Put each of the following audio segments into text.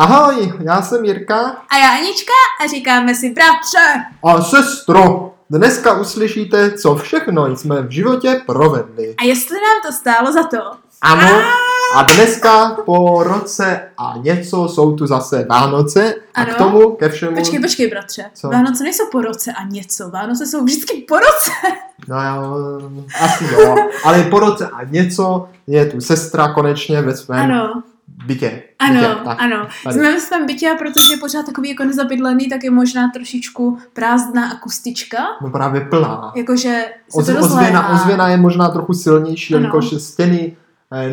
Ahoj, já jsem Jirka A já Anička a říkáme si bratře. a sestro. Dneska uslyšíte, co všechno jsme v životě provedli. A jestli nám to stálo za to. Ano, a dneska po roce a něco jsou tu zase Vánoce a Ano. k tomu ke všemu... Počkej, počkej, bratře. Co? Vánoce nejsou po roce a něco. Vánoce jsou vždycky po roce. No já, asi jo, ale po roce a něco je tu sestra konečně ve svém Ano, bytě. ano, bytě. Tak, ano. tady. Jsme ve svém bytě a protože je pořád takový jako nezabydlený, tak je možná trošičku prázdná akustička. No právě plná. Jakože se Oz, to ozvěna, rozléhá. ozvěna je možná trochu silnější, Ano. jelikož stěny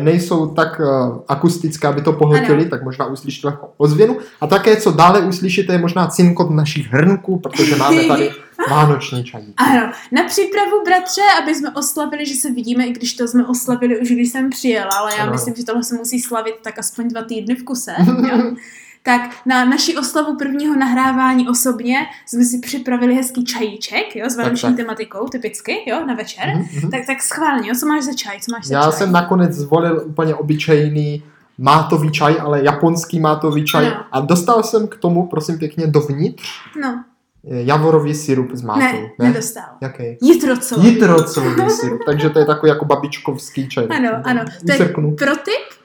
nejsou tak eh, akustické, aby to pohltili, tak možná uslyšíte jako ozvěnu. A také, co dále uslyšíte, je možná cinkot našich hrnků, protože máme tady vánoční čají. Ano, na přípravu, bratře, aby jsme oslavili, že se vidíme, i když to jsme oslavili už, když jsem přijela, ale já Ano. myslím, že tohle se musí slavit tak aspoň dva týdny v kuse. Tak na naši oslavu prvního nahrávání osobně jsme si připravili hezký čajíček, jo, s vánoční tak. tematikou, typicky, jo, na večer. Mhm, mhm. Tak, tak schválně, jo, co máš za čaj, co máš za Já čaj? jsem nakonec zvolil úplně obyčejný mátový čaj, ale japonský mátový čaj. Ano. A dostal jsem k tomu, prosím pěkně, dovnitř No, eh, javorový sirup s mátou. ne, nedostal. Jaký? Jitrocový. Jitrocový sirup, takže to je takový jako babičkovský čaj. Ano, ano. To je Usrknu. pro tip.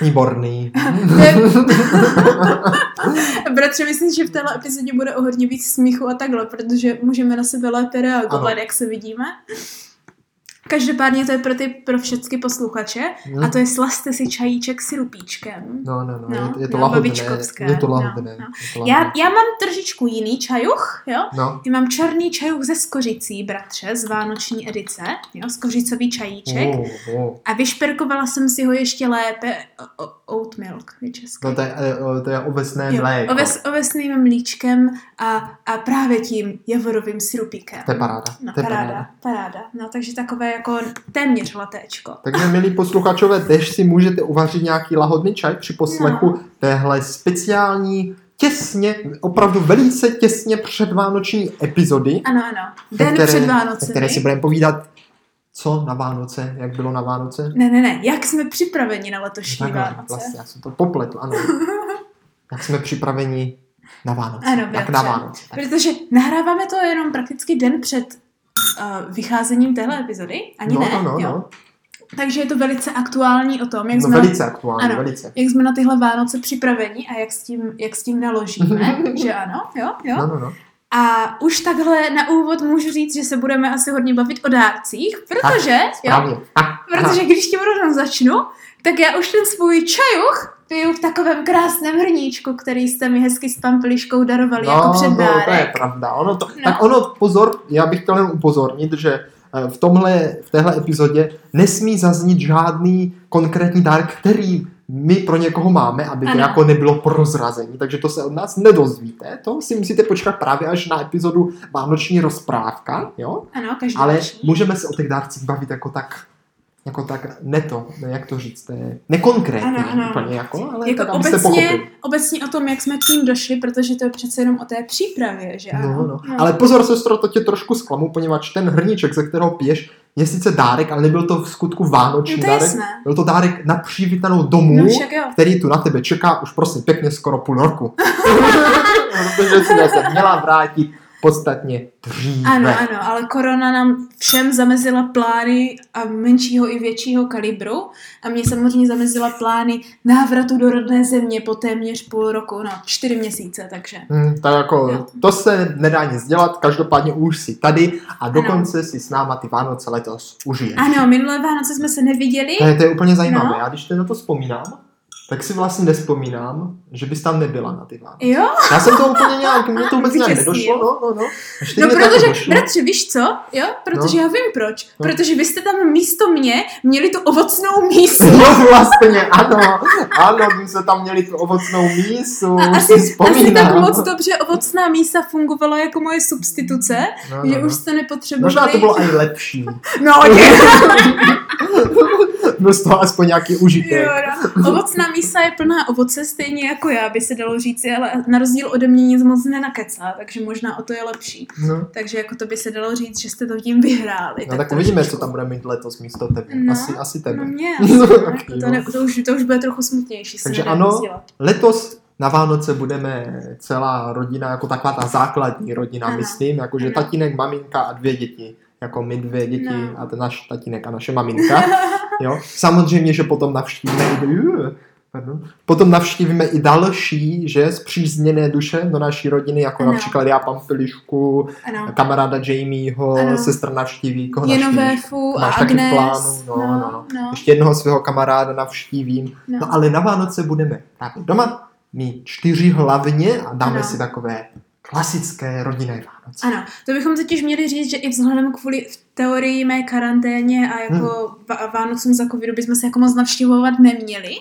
Výborný. Bratře, myslím, že v téhle epizodě bude o hodně víc smíchu a takhle, protože můžeme na sebe lépe reagovat, Ano. jak se vidíme. Každopádně to je pro ty pro všechny posluchače Hm. a to je slaste si čajíček s rupíčkem. No, no, no, No, je, je to no, lahodné. babičkovské, Je to no, lahodné. no. je to Já, lahodné. já mám trošičku jiný čajuch, jo? No. Já mám černý čajuch ze skořicí, bratře, z vánoční edice, jo? Skořicový čajíček. Oh, oh. A vyšperkovala jsem si ho ještě lépe o, o, oat milk, je česky. No, to je, eh, to je ovesné Jo, mléko. oves, ovesným mlíčkem a, a právě tím javorovým sirupíkem. To je paráda. No, to je paráda, paráda. paráda. No, takže takové jako téměř latéčko. Takže, milí posluchačové, tež si můžete uvařit nějaký lahodný čaj při poslechu No. téhle speciální, těsně, opravdu velice těsně předvánoční epizody, Ano, ano. Den které, před ve Vánocemi. které si budeme povídat, co na Vánoce, jak bylo na Vánoce. Ne, ne, ne. Jak jsme připraveni na letošní Takhle, Vánoce? Vlastně, já jsem to popletl, ano. jak jsme připraveni na Vánoce. Ano, jak bratře. na Vánoce. Tak. Protože nahráváme to jenom prakticky den před uh, vycházením téhle epizody. Ani no, ne. no, no, jo. no. Takže je to velice aktuální o tom, jak, no jsme, velice aktuální, Ano. velice. jak jsme na tyhle Vánoce připraveni a jak s tím, jak s tím naložíme. že ano, jo, jo. No, no, no. A už takhle na úvod můžu říct, že se budeme asi hodně bavit o dárcích, protože, jo, Správně. Ah, protože když tím rovnou začnu, tak já už ten svůj čajuch piju v takovém krásném hrníčku, který jste mi hezky s pampeliškou darovali jako no, to je předdárek. pravda. Ono to, No. Tak ono, pozor, já bych chtěl jen upozornit, že eh, v, tomhle, v téhle epizodě nesmí zaznít žádný konkrétní dárek, který my pro někoho máme, aby to jako nebylo prozrazení, takže to se od nás nedozvíte, to si musíte počkat právě až na epizodu Vánoční rozprávka, jo? Ano, každý Ale můžeme se o těch dárcích bavit jako tak, jako tak neto, ne, jak to říct, to je nekonkrétně Ano, ano. úplně jako, ale jako tak, obecně, pochopili. obecně o tom, jak jsme k tím došli, protože to je přece jenom o té přípravě, že ano? No, no. Ale pozor, sestro, to tě trošku zklamu, poněvadž ten hrníček, ze kterého piješ, je sice dárek, ale nebyl to v skutku vánoční no to dárek. jasné. Byl to dárek na přivítanou domů, No který tu na tebe čeká už prosím pěkně skoro půl roku. Protože si se měla vrátit podstatně dříve. Ano, ano, ale korona nám všem zamezila plány a menšího i většího kalibru a mě samozřejmě zamezila plány návratu do rodné země po téměř půl roku, no čtyři měsíce, takže. Hmm, tak jako, Jo. to se nedá nic dělat, každopádně už si tady a dokonce si s náma ty Vánoce letos užiješ. Ano, minulé Vánoce jsme se neviděli, To je, to je úplně zajímavé. No. Já když teď na to vzpomínám, tak si vlastně nespomínám, že bys tam nebyla na ty Vánoce. jo? Já jsem to úplně nějak, mě to vůbec nějak nedošlo, no, no, no. Až No protože, bratře, víš co? Jo, protože No. já vím proč. No. Protože vy jste tam místo mě měli tu ovocnou mísu. No vlastně, ano, ano, my jsme tam měli tu ovocnou mísu, A asi, si asi tak moc dobře ovocná mísa fungovala jako moje substituce, no, že no, už no. jste nepotřebovali... Možná to bylo i lepší. No, Byl z toho aspoň nějaký užitek. Jo, no. Ovocná mísa je plná ovoce, stejně jako já, by se dalo říci, ale na rozdíl ode mě nic moc nenakecá, takže možná o to je lepší. No. Takže jako to by se dalo říct, že jste to tím vyhráli. No tak uvidíme, co tam bude mít letos místo tebe. No, asi, asi tebe. No mě, No, asi, ok, ne, to, jo. ne, to, už, to už bude trochu smutnější. Takže ano. nic dělat. Letos na Vánoce budeme celá rodina, jako taková ta základní rodina, Ano. myslím, jakože tatínek, maminka a dvě děti. Jako my dvě děti No. a ten náš tatínek a naše maminka. Jo? Samozřejmě, že potom navštívíme pardon, potom navštívíme i další, že, zpřízněné duše do naší rodiny, jako Ano. například já, Pampilišku, Ano. kamaráda Jamieho, Ano. sestra navštíví, koho Jenové navštívíš? Fu a Agnes. plánu, no, no, no. no. Ještě jednoho svého kamaráda navštívím. No. No ale na Vánoce budeme právě doma, my čtyři hlavně a dáme Ano. si takové klasické rodinné Vánoce. Ano, to bychom totiž měli říct, že i vzhledem kvůli v teorii mé karanténě a jako hmm. Vánocům za covidu bychom se jako moc navštěvovat neměli.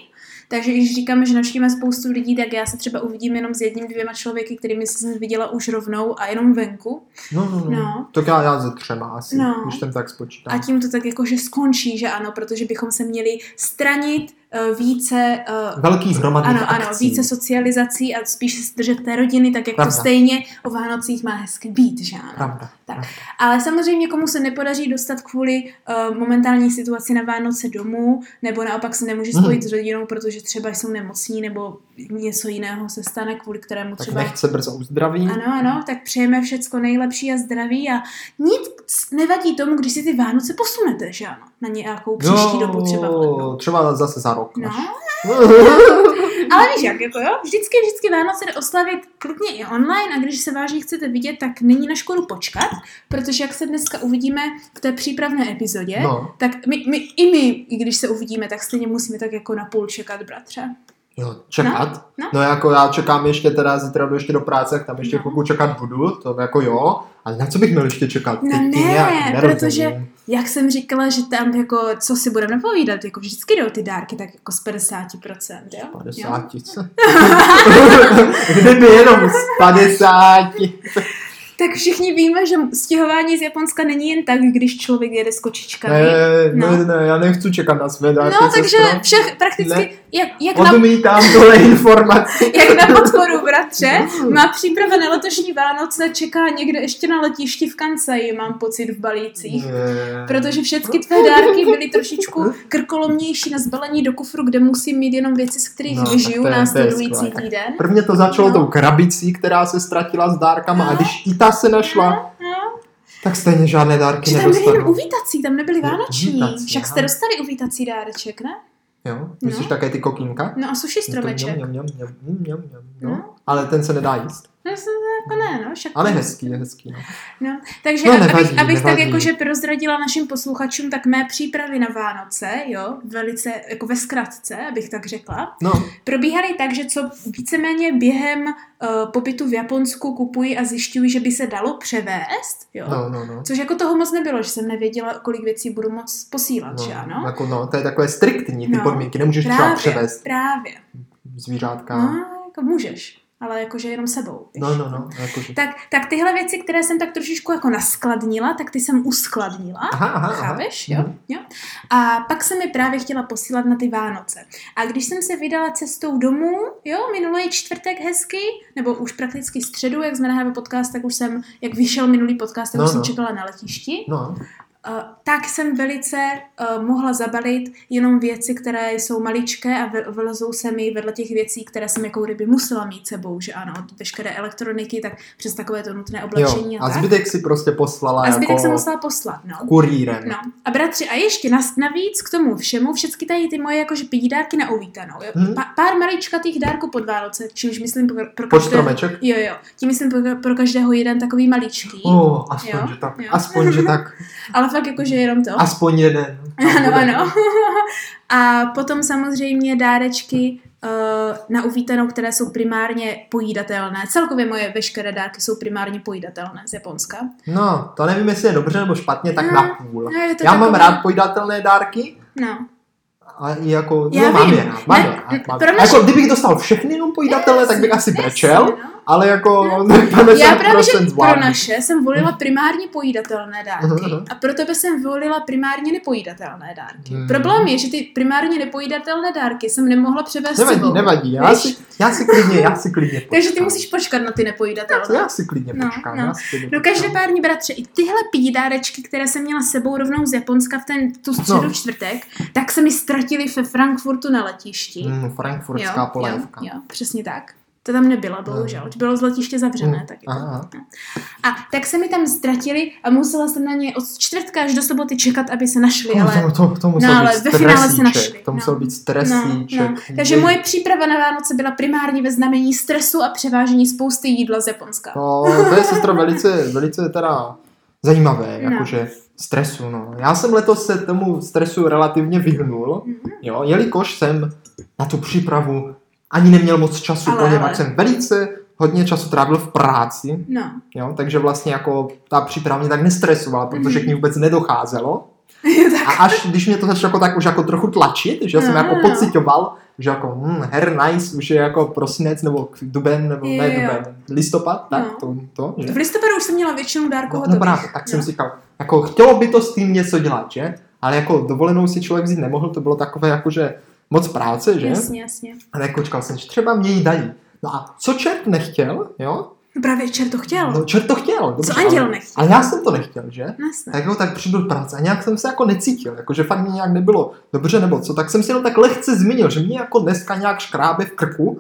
Takže když říkáme, že navštívíme spoustu lidí, tak já se třeba uvidím jenom s jedním, dvěma člověky, kterými jsem viděla už rovnou a jenom venku. No, no, no. No. Tak já, já ze třema asi, No. když jsem tak spočítám. A tím to tak jako, že skončí, že ano, protože bychom se měli stranit více uh, Velkých hromadných ano, ano, více socializací a spíš se držet té rodiny, tak jak Pravda. to stejně o Vánocích má hezky být, že ano. Pravda. Tak. pravda. Ale samozřejmě, komu se nepodaří dostat kvůli uh, momentální situaci na Vánoce domů, nebo naopak se nemůže Mhm. spojit s rodinou, protože třeba jsou nemocní, nebo něco jiného se stane, kvůli kterému Tak třeba... nechce brzo uzdraví. Ano, ano, tak přejeme všecko nejlepší a zdraví a nic nevadí tomu, když si ty Vánoce posunete, že ano, na nějakou příští dobu třeba. v lednu. třeba zase za rok. No, ale víš jak, jako jo, vždycky, vždycky Vánoce jde oslavit klidně i online a když se vážně chcete vidět, tak není na škodu počkat, protože jak se dneska uvidíme v té přípravné epizodě, No, tak my, my, i my, i když se uvidíme, tak stejně musíme tak jako na půl čekat, bratře. Jo, čekat. No, no. no jako já čekám ještě teda zítra jdu ještě do práce, tak tam ještě No. chvilku čekat budu, to jako jo, ale na co bych měl ještě čekat? No ti ne, nerozumím. protože Jak jsem říkala, že tam jako, co si budeme povídat, jako vždycky jdou ty dárky tak jako z 50%, jo? 50 tisíc. Kdyby jenom z 50. Tak všichni víme, že stěhování z Japonska není jen tak, když člověk jede s kočičkami. Ne, No. ne, ne, já nechci čekat na své dárky. no, takže sestro. všech prakticky, Ne. jak, jak, na, Odmítám tohle informaci. jak na podporu, bratře, má příprava na letošní Vánoce, čeká někde ještě na letišti v Kansaji, mám pocit v balících. Ne. Protože všechny tvé dárky byly trošičku krkolomnější na zbalení do kufru, kde musím mít jenom věci, z kterých No, no, vyžiju následující týden. Prvně to začalo No. tou krabicí, která se ztratila s dárkama a No. když i ta se našla, No, tak stejně žádné dárky že tam byly jenom uvítací, tam nebyly vánoční. uvítací, Však jste dostali uvítací dáreček, ne? Jo, myslíš No. také ty kokínka? No a suši No stromeček. mňam, mňam, mňam, mňam, mňam, mňam, no. No. Ale ten se nedá jíst. No, jako ne, no, však Ale hezký, je hezký. No. No, takže No, no, nevadí, abych, abych tak jakože prozradila našim posluchačům, tak mé přípravy na Vánoce, jo, velice jako ve zkratce, abych tak řekla, no, probíhaly tak, že co víceméně během uh, pobytu v Japonsku kupuji a zjišťuji, že by se dalo převést, jo. no, no, no. Což jako toho moc nebylo, že jsem nevěděla, kolik věcí budu moc posílat, že ano? Jako no, to je takové striktní ty No, podmínky, nemůžeš třeba Právě, převést právě. zvířátka. No, jako můžeš, ale jakože jenom sebou. víš. No, no, no, jakože. Tak, tak tyhle věci, které jsem tak trošičku jako naskladnila, tak ty jsem uskladnila. Aha, aha, aha. Chápeš, jo? Mhm. jo? A pak jsem mi právě chtěla posílat na ty Vánoce. A když jsem se vydala cestou domů, jo, minulý čtvrtek hezky, nebo už prakticky středu, jak jsme nahrávali podcast, tak už jsem, jak vyšel minulý podcast, tak No, už jsem no. čekala na letišti. No, tak jsem velice uh, mohla zabalit jenom věci, které jsou maličké a vy- vylezou se mi vedle těch věcí, které jsem jako kdyby musela mít sebou, že ano, od veškeré elektroniky, tak přes takové to nutné jo. oblečení a, A tak. zbytek si prostě poslala a zbytek jako jsem musela poslat, no. kurýrem. No. A bratři, a ještě nas, navíc k tomu všemu, všechny tady ty moje jakože dárky na uvítanou. Jo? Pa, pár maličkatých dárků pod Vánoce, čímž myslím pro, pro každého... stromeček? Jo, jo. Tím myslím pro, pro každého jeden takový maličký. Oh, aspoň, Jo, že tak. jo. Aspoň, že tak. Ale fakt jakože jenom to. Aspoň jeden. Ano, bude. ano. A potom samozřejmě dárečky uh, na uvítanou, které jsou primárně pojídatelné. Celkově moje veškeré dárky jsou primárně pojídatelné z Japonska. No, to nevím, jestli je dobře nebo špatně, tak No, na půl. no, Já mám takové- rád pojídatelné dárky, No, a i jako, Já no, mám je rád, mám Ne, je rád, mám. pro A naše- Jako, kdybych dostal všechny jenom pojídatelné, tak bych asi brečel, no. ale jako Já právě, že 50% pro naše jsem volila primárně pojídatelné dárky Mhm. a pro tebe jsem volila primárně nepojídatelné dárky. Mhm. Problém je, že ty primárně nepojídatelné dárky jsem nemohla převést Nevadí, sebou. nevadí, já Víš? si, já si klidně, já si klidně počkám. Takže ty musíš počkat na ty nepojídatelné. Já si klidně No, počkám, no. já si klidně No každopádně, bratře, i tyhle pídárečky, které jsem měla s sebou rovnou z Japonska v ten, tu středu No. čtvrtek, tak se mi ztratily ve Frankfurtu na letišti. Mm, frankfurtská polévka. Jo, jo, přesně tak. To tam nebyla, bohužel. No. Bylo z letiště zavřené. Mm, Tak je to. aha. A tak se mi tam ztratili a musela jsem na ně od čtvrtka až do soboty čekat, aby se našli, No, ale... to, to, to musel no, ale být ve finále se našli, To musel no. být stresíček. No, no. Takže moje příprava na Vánoce byla primárně ve znamení stresu a převážení spousty jídla z Japonska. No, to je sestra velice, velice teda zajímavé, No. Stresu, no. Já jsem letos se tomu stresu relativně vyhnul, Mhm. jo, jelikož jsem na tu přípravu ani neměl moc času, Ale, poněvadž ale. jsem velice hodně času trávil v práci, No. jo, takže vlastně jako ta příprava mě tak nestresovala, protože k ní vůbec nedocházelo. A až když mě to začalo jako tak už jako trochu tlačit, že jsem jako pocitoval, že jako hm, her nice, už je jako prosinec nebo duben, nebo ne duben, listopad, tak No. to, to že? V listopadu už jsem měla většinu dárků No, no právě, tak jsem no. si říkal, jako chtělo by to s tím něco dělat, že? Ale jako dovolenou si člověk vzít nemohl, to bylo takové jakože moc práce, že? Jasně, jasně. Ale jako čekal jsem, že třeba mě ji dají. No a co čert nechtěl, jo? No právě čert to chtěl. No čert to chtěl. Dobře, Co anděl ale, nechtěl? ale já jsem to nechtěl, že? No, jasně. Tak jo, tak přijdu do práce a nějak jsem se jako necítil, jakože fakt mě nějak nebylo dobře nebo co, tak jsem si jenom tak lehce zmínil, že mě jako dneska nějak škrábe v krku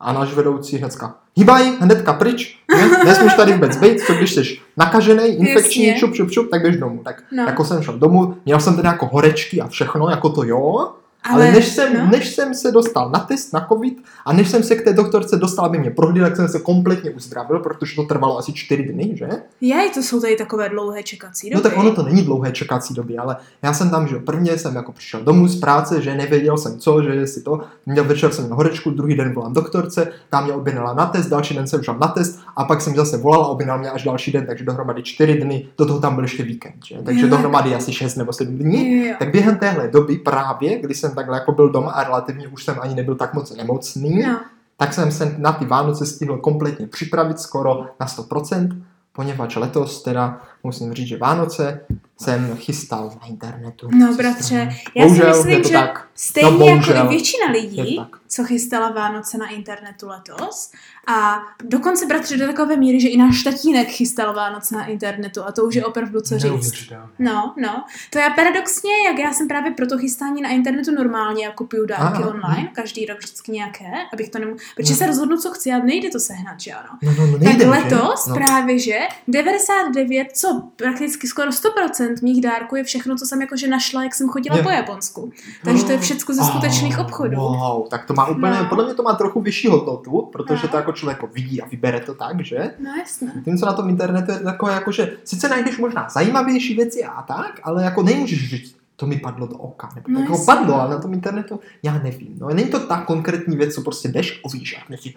a náš vedoucí hnedka, hýbaj, hnedka pryč, ne? nesmíš tady vůbec být, co když jsi nakažený, infekční, Jasně. šup, šup, šup, tak běž domů. Tak No. jako jsem šel domů, měl jsem teda jako horečky a všechno, jako to jo, ale, Ale- než, jsem, no. než jsem se dostal na test, na covid a než jsem se k té doktorce dostal, aby mě prohlídl, tak jsem se kompletně uzdravil, protože to trvalo asi čtyři dny, že? Jej, to jsou tady takové dlouhé čekací doby. No tak ono to není dlouhé čekací doby, ale já jsem tam, že prvně jsem jako přišel domů z práce, že nevěděl jsem co, že si to, měl večer jsem měl horečku, druhý den volám doktorce, tam mě objednala na test, další den jsem šel na test a pak jsem zase volal a objednal mě až další den, takže dohromady čtyři dny, do toho tam byl ještě víkend, že? takže Jo. dohromady asi šest nebo sedm dní. Jo. Tak během téhle doby právě, kdy jsem takhle jako byl doma a relativně už jsem ani nebyl tak moc nemocný, No. tak jsem se na ty Vánoce stihl kompletně připravit skoro na 100%, poněvadž letos teda musím říct, že Vánoce jsem chystal na internetu. No, bratře, já si Bohužel myslím, je to že tak. Stejně No, jako bohužel. i většina lidí, tak. co chystala Vánoce na internetu letos. A dokonce, bratře, do takové míry, že i náš tatínek chystal Vánoce na internetu a to už je opravdu co říct. No, no. To je paradoxně, jak já jsem právě pro to chystání na internetu normálně, já kupuju dárky Aha, online, každý rok vždycky nějaké, abych to nemohl, protože se rozhodnu, co chci a nejde to sehnat, že ano. No, no, no, Tak nejde, letos že? no. právě, že 99, co prakticky skoro 100% mých dárků je všechno, co jsem jakože našla, jak jsem chodila Jo. po Japonsku. Takže to je všechno ze skutečných Oh, obchodů. Wow, tak to má úplně, No. podle mě to má trochu vyšší hodnotu, protože No. to jako člověk vidí a vybere to tak, že? No jasně. Tím, co na tom internetu je takové, jako, že sice najdeš možná zajímavější věci a tak, ale jako nemůžeš říct, to mi padlo do oka, nebo No no, tak jako padlo, ale na tom internetu já nevím. No, není to ta konkrétní věc, co prostě jdeš a víš, a si,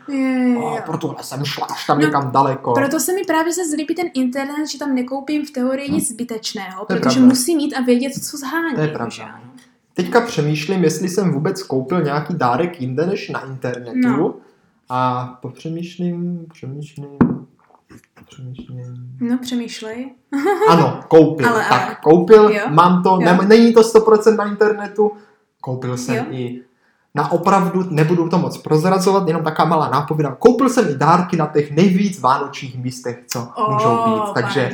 oh, pro tohle jsem šla až tam No, někam daleko. Proto se mi právě se zlíbí ten internet, že tam nekoupím v teorii nic zbytečného, protože pravda. musím mít a vědět, co zhání. To je pravda. Teďka přemýšlím, jestli jsem vůbec koupil nějaký dárek jinde než na internetu. No. A popřemýšlím, přemýšlím, přemýšlím. No, přemýšlej. Ano, koupil. Ale, tak, ale. koupil, Jo. mám to, Jo. ne, není to 100% na internetu, koupil jsem Jo. i na opravdu, nebudu to moc prozrazovat, jenom taká malá nápověda. Koupil jsem i dárky na těch nejvíc vánočních místech, co O, můžou být. Takže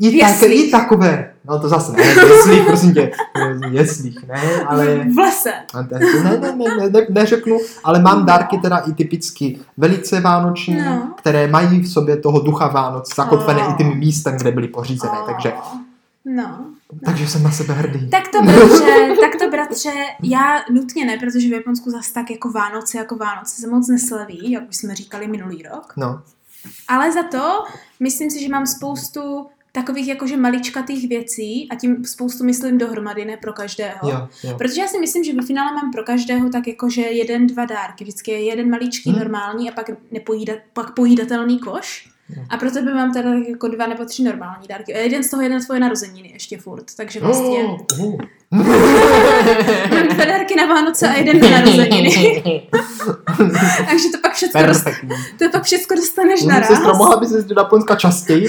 i, tak, i takové, no to zase ne, jeslích, prosím tě, jeslích, ne, ale... V lese. Ne, ne, ne, ne, ne, neřeknu, ale mám dárky teda i typicky velice vánoční, No. které mají v sobě toho ducha Vánoc zakotvené Oh. i tím místem, kde byly pořízené, O, takže, No. takže jsem na sebe hrdý. Tak to bratře, tak to bratře, já nutně ne, protože v Japonsku zase tak jako Vánoce, jako Vánoce se moc neslaví, jak už jsme říkali minulý rok. No, Ale za to myslím si, že mám spoustu takových jakože maličkatých věcí a tím spoustu myslím dohromady, ne pro každého. jo, jo. Protože já si myslím, že ve finále mám pro každého tak jakože jeden, dva dárky. Vždycky je jeden maličký Hmm. normální a pak, nepojída, pak pojídatelný koš. Hmm. A pro tebe mám teda jako dva nebo tři normální dárky. A jeden z toho je na tvoje narozeniny ještě furt. Takže vlastně... Oh, oh. Mám dva dárky na Vánoce a jeden na narozeniny. Takže to pak všechno, dost, Perfektní. to pak všechno dostaneš Mm, naraz. Sestra, mohla by se do Japonska častěji?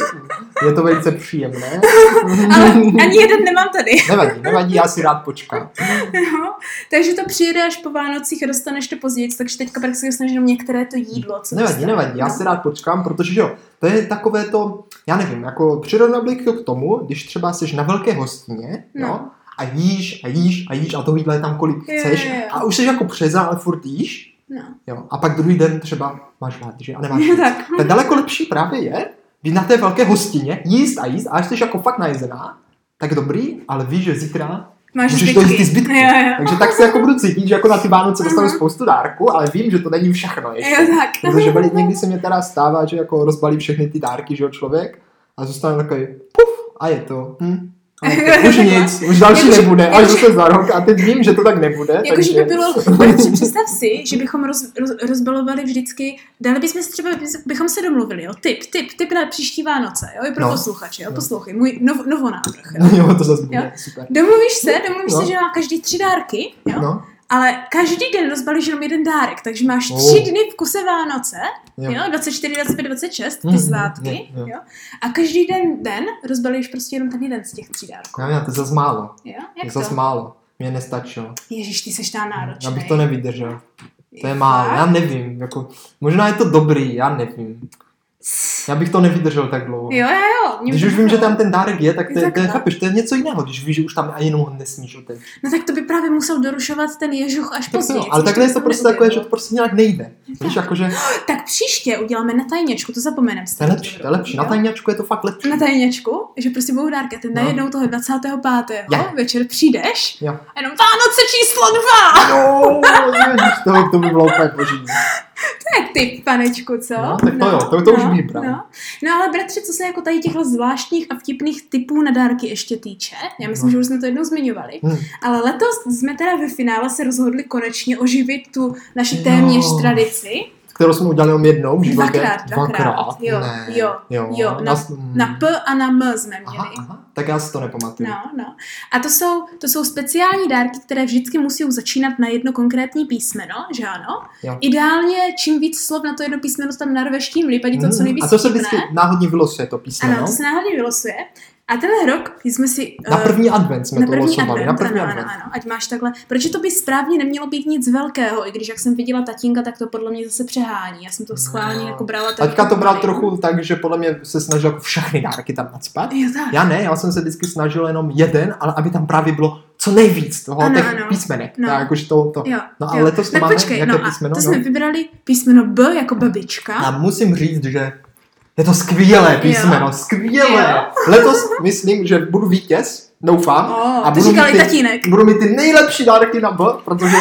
Je to velice příjemné. Ale ani jeden nemám tady. Nevadí, nevadí, já si rád počkám. No, takže to přijede až po Vánocích a dostaneš to později, takže teďka prakticky dostaneš jenom některé to jídlo. Co Nevadí, dostaneš. nevadí, já si rád počkám, protože že jo, to je takové to, já nevím, jako přirovnal bych to k tomu, když třeba jsi na velké hostině, No. no. A jíš a jíš a jíš a toho jídla je tam kolik Jo, chceš jo, jo. a už jsi jako přeza, ale furt jíš, No. jo, a pak druhý den třeba máš hlad, že a nemáš Jo, tak. Tak daleko lepší právě je, být na té velké hostině, jíst a jíst a až jsi jako fakt najezená, tak dobrý, ale víš, že zítra Máš můžeš zbytky. to jíst ty zbytky. Jo, jo. Takže tak se jako budu cítit, že jako na ty Vánoce dostanu Aha. spoustu dárků, ale vím, že to není všechno ještě. Jo, tak. Protože veli, někdy se mě teda stává, že jako rozbalí všechny ty dárky, že jo, člověk a zůstane takový puf a je to. Hm. Už nic, už další Jakože- nebude, až jakože- zase za rok a teď vím, že to tak nebude. Jakože takže... by bylo, protože představ si, že bychom roz, roz, rozbalovali vždycky, dali bychom si třeba, bychom se domluvili, jo, tip, tip, tip na příští Vánoce, jo, i pro No. posluchače, jo, No. poslouchej, můj nov, novonávrh, jo. jo, to zase bude, Jo. super. Domluvíš se, domluvíš No. se, že má každý tři dárky, jo, No, ale každý den rozbalíš jenom jeden dárek, takže máš Oh. tři dny v kuse Vánoce, jo. jo, 24, 25, 26, ty Mhm, svátky, jo, jo. jo, a každý den, den rozbalíš prostě jenom ten jeden z těch tří dárků, Já, já, to je zase málo. jo, je jak to? zase málo. Mě nestačilo. Ježíš, ty seš tam náročný. Já bych to nevydržel. To je málo, já nevím. Jako, možná je to dobrý, já nevím. Já bych to nevydržel tak dlouho. Jo, jo, jo. Mě Když už vím, že tam ten dárek je, tak to, je- Tak to je, chápeš, to je něco jiného, když víš, že už tam ani jenom ho nesmíš otevřít. No tak to by právě musel dorušovat ten ježuch až Tak později. jo, ale takhle je to prostě takové, že to prostě nějak nejde. Víš, jakože Tak příště uděláme na tajněčku, to zapomenem. to je lepší, to je lepší. Na tajňačku je to fakt lepší. na tajněčku, že prostě budou dárky. Ty No. najednou toho 25. Je. večer přijdeš a jenom Vánoce číslo dva! Jo, ježiš, to, to by bylo úplně boží. Tak ty, panečku, co? No, tak to jo, to- to už bych bral. No. no ale bratře, co se jako tady těchto zvláštních a vtipných typů na dárky ještě týče, já myslím, No. že už jsme to jednou zmiňovali, Hm. ale letos jsme teda ve finále se rozhodli konečně oživit tu naši téměř tradici. Kterou jsme udělali jenom jednou v životě. Dvakrát, dvakrát. Jo, ne. jo, jo. jo, na-. Na P a na M jsme měli. Aha, aha, tak já si to nepamatuju. No, no. A to jsou, to jsou speciální dárky, které vždycky musí začínat na jedno konkrétní písmeno, že ano? Jo. Ideálně, čím víc slov na to jedno písmeno tam narveš, tím líp, to co Mm, nejvíc A to se vždycky náhodně vylosuje to písmeno. Ano, to se náhodně vylosuje. A tenhle rok jsme si... Na eh, první advent jsme na to první losovali. advent, na první ano, advent. ano, ano, ať máš takhle, protože to by správně nemělo být nic velkého, i když jak jsem viděla tatínka, tak to podle mě zase přehání, já jsem to schválně No. jako brala Taťka to bral trochu tak, že podle mě se snažil jako všechny dárky tam nadspat. Jo, tak. Já ne, já jsem se vždycky snažil jenom jeden, ale aby tam právě bylo co nejvíc toho Ano, těch ano. písmenek. No. Tak jakože to, to. Jo, No a jo. letos to tak máme, počkej, jaké no písmeno? To No. jsme vybrali písmeno B jako babička. A musím říct, že je to skvělé písmeno, Jo. skvělé. Jo. Letos myslím, že budu vítěz, doufám. Oh, a to budu mít ty- tatínek. Budu mít ty nejlepší dárky na B, protože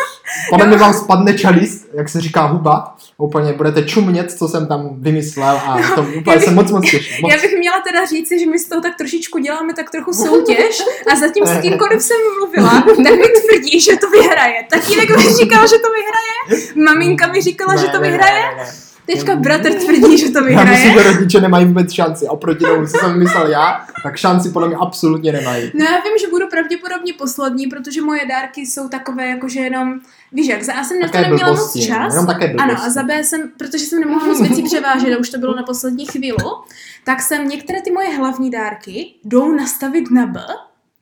podle mě vám spadne čelist, jak se říká huba. Úplně budete čumět, co jsem tam vymyslel a to úplně se moc moc těším. Moc. Já bych měla teda říci, že my z toho tak trošičku děláme tak trochu soutěž a zatím s kýmkoliv jsem mluvila, tak mi tvrdí, že to vyhraje. Tatínek mi říkal, že to vyhraje, maminka mi říkala, že to Ne, ne, vyhraje, ne, ne, ne. Teďka bratr tvrdí, že to Já vyhraje. myslím, že rodiče nemají vůbec šanci. Oproti tomu, co jsem myslel já, tak šanci podle mě absolutně nemají. No já vím, že budu pravděpodobně poslední, protože moje dárky jsou takové, jakože jenom, víš jak, za A jsem na to neměla moc čas. jenom také blbosti. Ano, a za B jsem, protože jsem nemohla moc věcí převážet a už to bylo na poslední chvíli, tak jsem některé ty moje hlavní dárky jdou nastavit na B,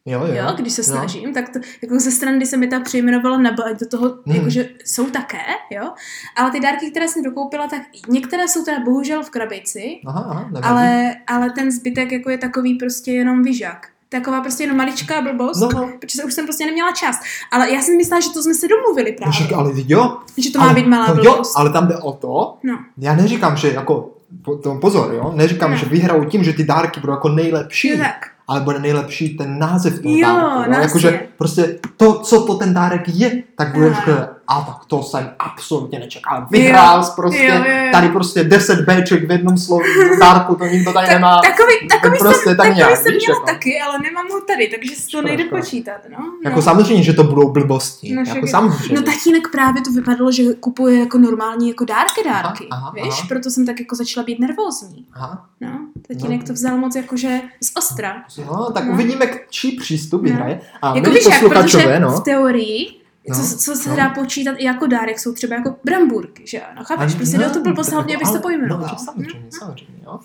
Jo, jo. jo, když se jo. snažím, tak to, jako ze strany, kdy se mi ta přejmenovala na B, do toho, Hmm. jakože jsou také, jo, ale ty dárky, které jsem dokoupila, tak některé jsou teda bohužel v krabici, Aha, aha, ale, ale ten zbytek jako je takový prostě jenom vyžak. Taková prostě jenom maličká blbost, No, no. protože už jsem prostě neměla čas. Ale já jsem myslela, že to jsme se domluvili právě. Však, ale jo, že to má ale, být malá jo, blbost. ale tam jde o to, No. já neříkám, že jako, po- to pozor, jo, neříkám, Ne. že vyhrajou tím, že ty dárky budou jako nejlepší, Jo, tak. Ale bude nejlepší ten název toho Jo, dárku. no Jakože prostě to, co to ten dárek je, tak bude Ano. A tak to jsem absolutně nečekal. Vyhrál jsi prostě, jo, jo, jo. tady prostě 10 Bček v jednom slovu, dárku, to nikdo tady Ta- nemá. Takový, takový, prostě jsem, tak takový nějak, jsem víš, měla jako. taky, ale nemám ho tady, takže si to Škoda, nejde škoda. počítat, no. Jako no. samozřejmě, že to budou blbosti. No, jako samozřejmě. No tatínek právě to vypadalo, že kupuje jako normální jako dárky dárky, Aha, aha, víš? aha. Proto jsem tak jako začala být nervózní. Aha. No, tatínek No. to vzal moc jakože z ostra. No, tak No. uvidíme, k čí přístup vyhraje. A Jako víš jak, protože no. v teorii, No, co, co se no. dá počítat i jako dárek, jsou třeba jako brambůrky, že ano, chápeš? Prostě do toho byl poslal mě, jako- abys to pojmenoval. No, samozřejmě, samozřejmě, jo.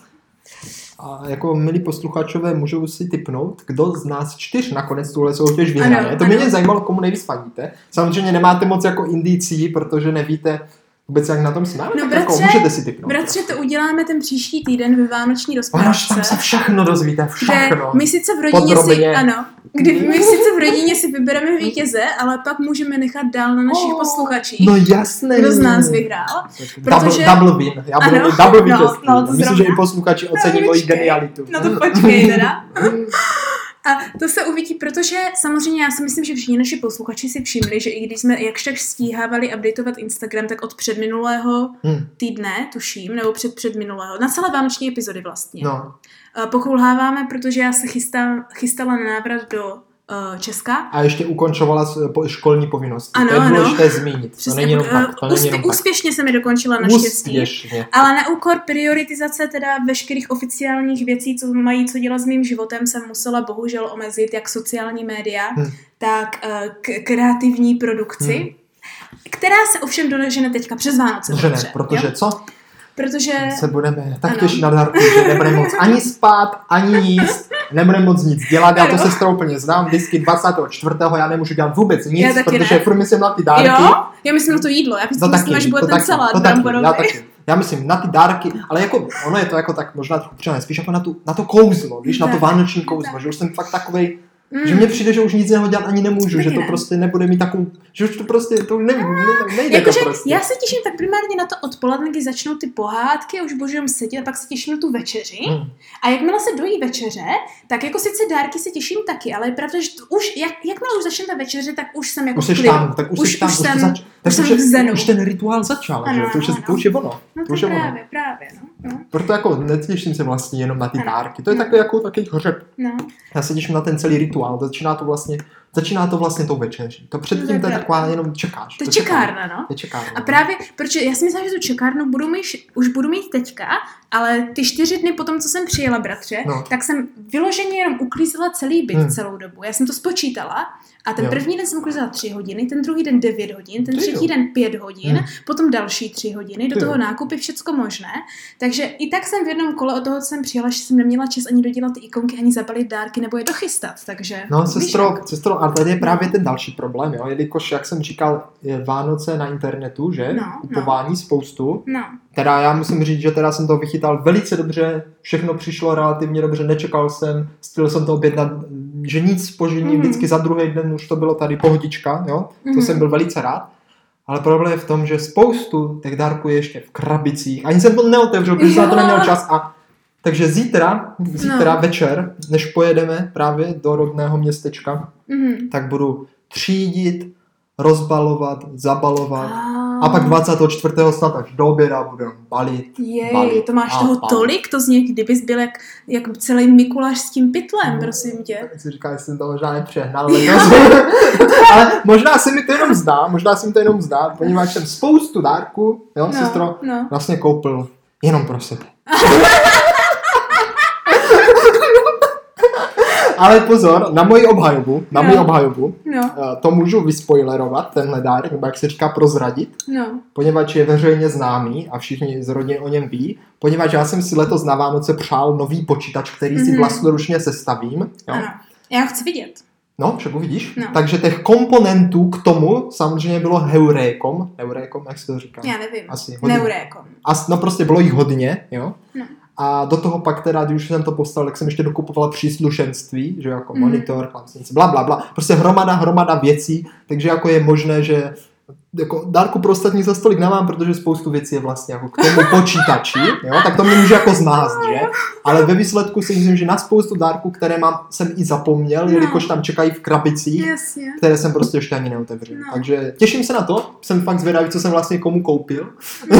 A jako milí posluchačové můžou si typnout, kdo z nás čtyř nakonec tuhle soutěž vyhraje. To ano. mě zajímalo, komu nejvíc fandíte. Samozřejmě nemáte moc jako indicí, protože nevíte vůbec, jak na tom jsme, No, tak jako bratře, můžete si typnout. Bratře, to uděláme ten příští týden ve Vánoční Ono, tam se rozprávce. všechno dozvíte, Kde všechno. my sice v rodině Podrobně. si, ano, kdy my sice v rodině si vybereme vítěze, ale pak můžeme nechat dál na našich Oh, posluchačích, No jasné. kdo z nás vyhrál. Double, protože- double win. Já budu Ano, double no, vítězství. no, to Myslím, zrovna. že i posluchači ocení No, moji genialitu. No to počkej teda. A to se uvidí, protože samozřejmě já si myslím, že všichni naši posluchači si všimli, že i když jsme jakž tak stíhávali updateovat Instagram, tak od předminulého Hm, týdne, tuším, nebo před předminulého, na celé vánoční epizody vlastně. No. Eh, Pokulháváme, protože já se chystám, chystala na návrat do uh, Česka. A ještě ukončovala školní povinnosti. Ano, to je ano. důležité zmínit. To Přesně, není jenom eh, tak. To není jenom tak. úspěšně se mi dokončila naštěstí. Úspěšně. Ale na úkor prioritizace teda veškerých oficiálních věcí, co mají co dělat s mým životem, jsem musela bohužel omezit jak sociální média, Hmm. tak eh, k- kreativní produkci, Hmm. která se ovšem dožene teďka přes Vánoce. Že ne, dobře, protože jo? co? Protože Se budeme tak Ano. těšit na dárku, že nebudeme moc ani spát, ani jíst, nebudeme moc nic dělat. Já to se strou úplně znám. Vždycky 24. já nemůžu dělat vůbec nic, protože ne. furt myslím na ty dárky. jo, já myslím na to jídlo, já To myslím, taky, až bude to ten taky, salát to taky, já taky. Já myslím na ty dárky, ale jako ono je to jako tak možná trochu přené, spíš jako na, tu, na to kouzlo, víš, na to vánoční kouzlo, Tak. že už jsem fakt takovej, Mm. že mně přijde, že už nic jiného dělat ani nemůžu, Taky že to ne. prostě nebude mít takovou, že už to prostě, to ne, ne, nejde Jakože to prostě. já se těším tak primárně na to odpoledne, kdy začnou ty pohádky, už budu jenom sedět a pak se těším na tu večeři. Hmm. A jakmile se dojí večeře, tak jako sice dárky se těším taky, ale je pravda, že už, jak, jakmile už začne ta večeře, tak už jsem jako Už jsi tam, tak už, už, jsi tam, už už, jsem, zač, tak jsem už, je, už ten rituál začal, Ano, že? To, už je, ano. to už je ono. No to už to je ono. právě, právě, no. no. Proto jako netěším se vlastně jenom na ty Ano. dárky. To je No. takový jako takový hřeb. no. Já se těším na ten celý rituál. Začíná to vlastně, začíná to vlastně tou večeří. To To předtím je to je taková jenom čekáš. To je čekárna, no. To je čekárna. A právě, protože já si myslím, že tu čekárnu budu mít, už budu mít teďka, ale ty čtyři dny potom, co jsem přijela, bratře, No. tak jsem vyloženě jenom uklízela celý byt Hmm. celou dobu. Já jsem to spočítala a ten Jo. první den jsem uklízela tři hodiny, ten druhý den devět hodin, ten Ty třetí jo. den pět hodin, Hmm. potom další tři hodiny, do Ty toho jo. nákupy, všecko možné. Takže i tak jsem v jednom kole od toho, co jsem přijela, že jsem neměla čas ani dodělat ty ikonky, ani zabalit dárky nebo je dochystat. Takže No, sestro, sestro, a tady je právě ten další problém, jo, jelikož, jak jsem říkal, je Vánoce na internetu, že? No, no. Kupování spoustu. No, Teda já musím říct, že teda jsem to vychytal velice dobře, všechno přišlo relativně dobře, nečekal jsem, styl jsem to objednat, že nic spožení, Mhm. vždycky za druhý den už to bylo tady pohodička, jo, to Mhm. jsem byl velice rád. Ale problém je v tom, že spoustu těch dárků je ještě v krabicích. Ani jsem to neotevřel, protože jsem na to neměl čas. A takže zítra, zítra No. večer, než pojedeme právě do rodného městečka, mhm. tak budu třídit, rozbalovat, zabalovat. A, A pak 24. snad až do oběda budeme balit. Jej, balit to máš toho balit. tolik, to zní, kdybys byl jak, jak celý Mikuláš s tím pytlem, No. prosím tě. Tak si říkal, že jsem to možná nepřehnal letos. Ale možná se mi to jenom zdá, možná se mi to jenom zdá, poněvadž jsem spoustu dárků, jo, No, sestro, no. vlastně koupil jenom pro sebe. Ale pozor, na moji obhajobu, na No. moji obhajobu, No, to můžu vyspoilerovat, tenhle dárek, nebo jak se říká prozradit, no. poněvadž je veřejně známý a všichni z rodiny o něm ví, poněvadž já jsem si letos na Vánoce přál nový počítač, který si Mhm. vlastnoručně sestavím. Jo. Ano. Já ho chci vidět. No, však uvidíš. No. Takže těch komponentů k tomu samozřejmě bylo heurékom. Heurékom, jak se to říká? Já nevím. Asi hodně. Neurékon. A no prostě bylo jich hodně, jo. No. A do toho pak teda, když jsem to postavil, tak jsem ještě dokupoval příslušenství, že jako Mhm. monitor, klávesnice, bla, bla, bla. Prostě hromada, hromada věcí, takže jako je možné, že jako dárku pro ostatní za stolik nemám, protože spoustu věcí je vlastně jako k tomu počítači, jo, tak to mě může jako zmást, že? Ale ve výsledku si myslím, že na spoustu dárků, které mám, jsem i zapomněl, No. jelikož tam čekají v krabicích, Jasně. které jsem prostě ještě ani neotevřel. No. Takže těším se na to, jsem fakt zvědavý, co jsem vlastně komu koupil.